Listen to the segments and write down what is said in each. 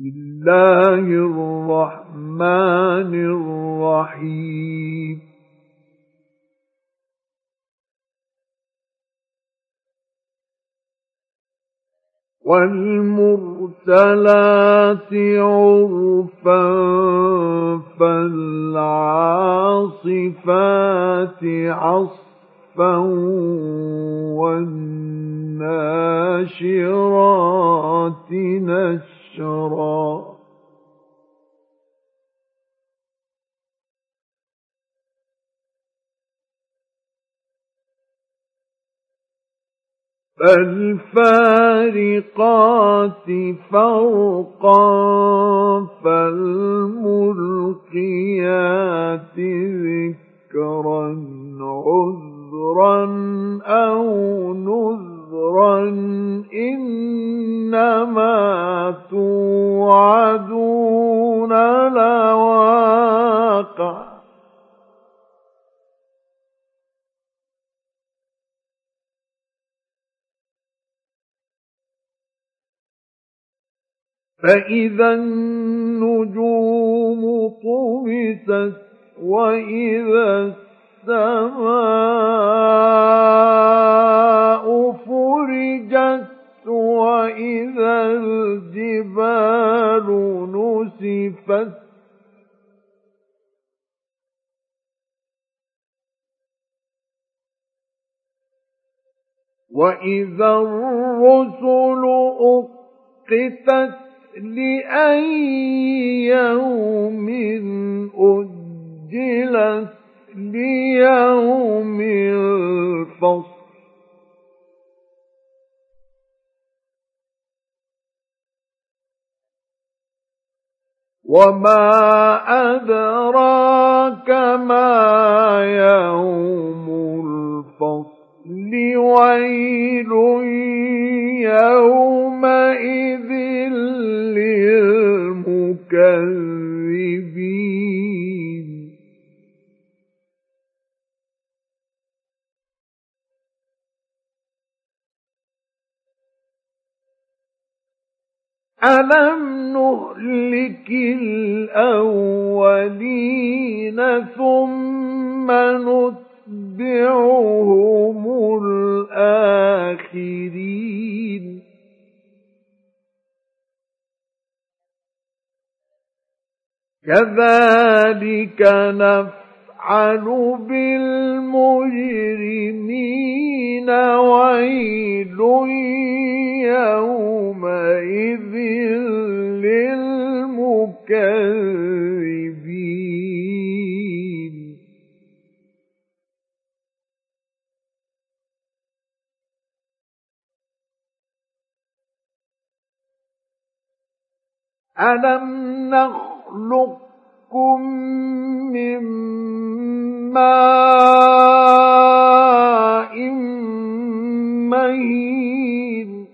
الله الرحمن الرحيم والمرسلات عرفا فالعاصفات عصفا والناشرات نشرا. فالفارقات فرقا فالملقيات ذكرا عذرا أو نذرا. إنما توعدون لواقع فإذا النجوم طمست وإذا السماء فرجت وإذا الجبال نسفت. وإذا الرسل أقتت لأي يوم أجلت ليوم وما أدراك ما يوم الفصل ويل يومئذ للمكذبين ألم نهلك الأولين ثم نتبعهم الآخرين. كذلك نفعل بالمجرمين ويل يومئذ ألم نخلقكم من ماء مهين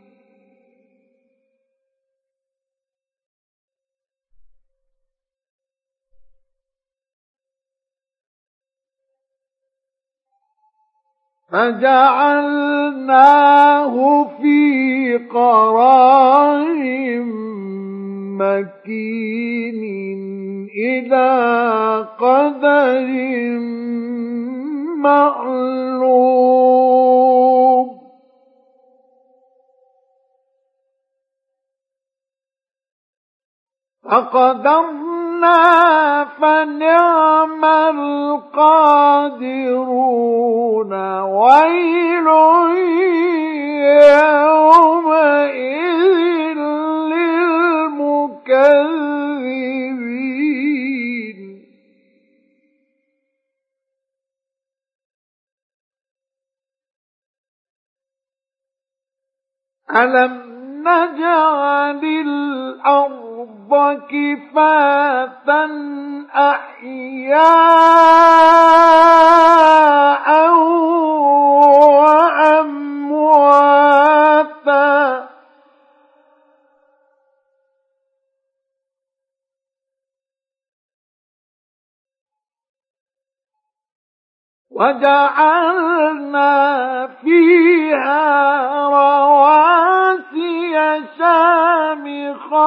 فجعلناه في قرار فقدرنا فنعم القادرون. ويل يومئذ للمكذبين. ألم نجعل الأرض كفاتا أحياء وأمواتا. وجعلنا فيها رواسي شامخات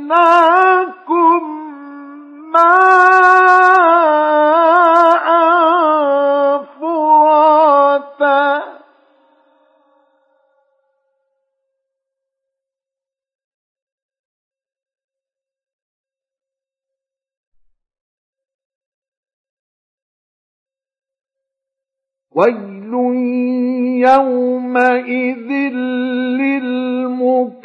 وأسقيناكم ماء فراتا. ويل يومئذ للمكذبين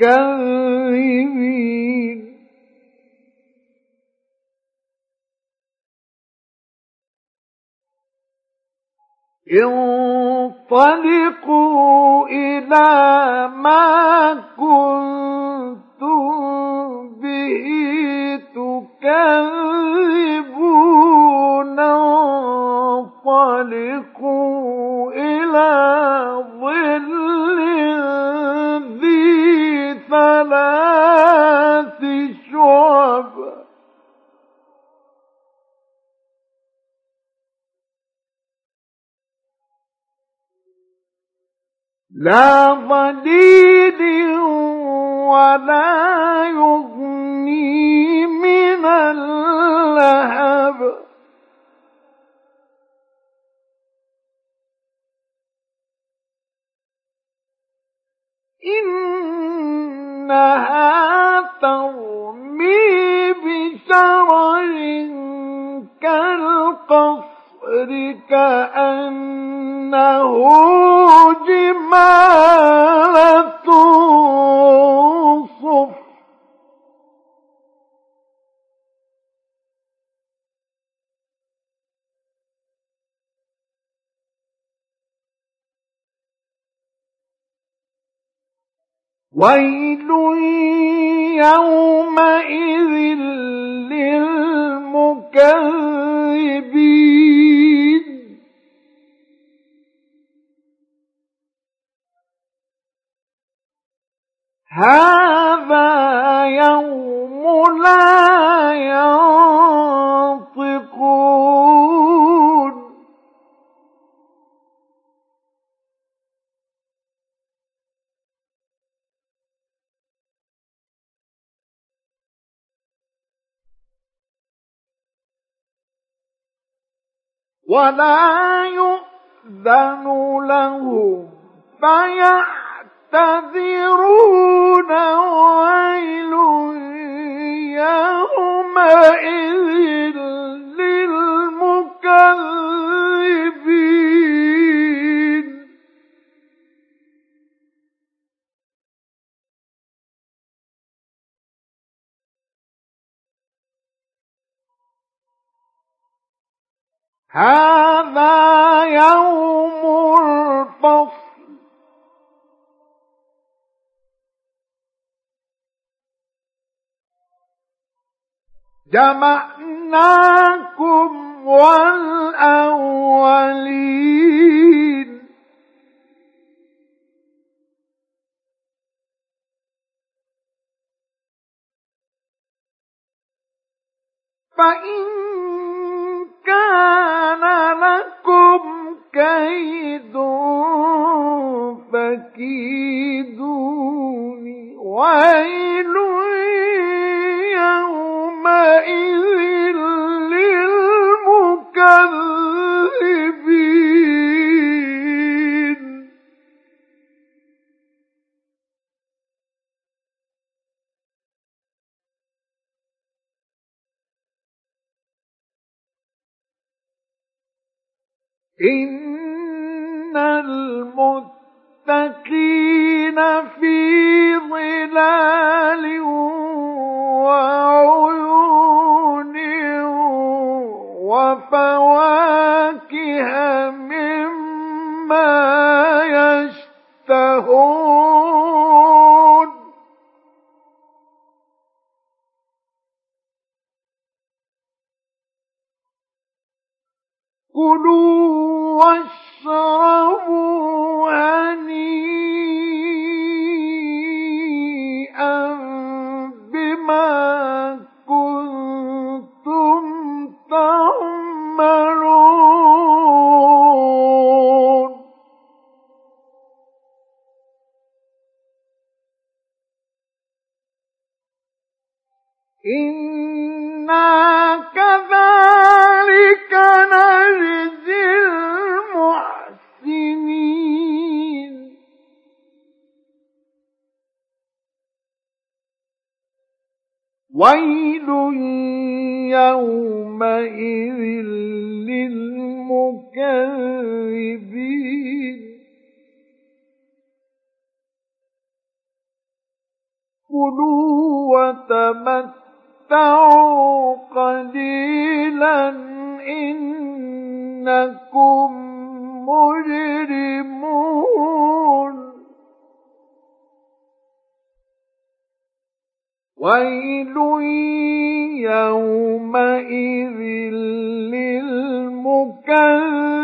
انطلقوا إلى ما كنتم به تكذبون انطلقوا إلى لا ظليل ولا يغني. كأنه جمالة صفر ويل يومئذ للمكذبين. هذا يوم لا ينطقون. ولا يؤذن لهم فيعتذرون ويل يومئذ للمكذبين. هذا يوم الفصل. جمعناكم والأولين. فإن كان لكم كيد فكيدوني ويل للمكذبين إن المتقين في ظلال إنا كذلك نجزي المحسنين ويل يومئذ للمكذبين كلوا وتمتعوا قليلا إنكم مجرمون. ويل يومئذ للمكذبين.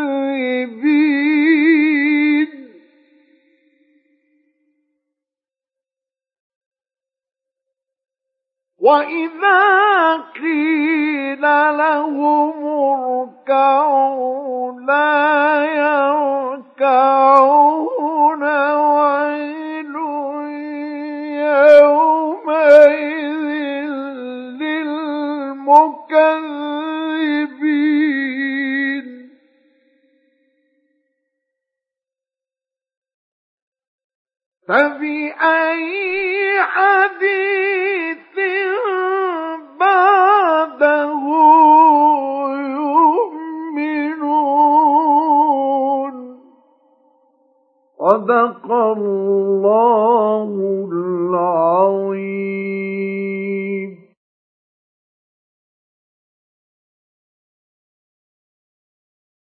وإذا قيل لهم اركعوا لا يركعون صدق الله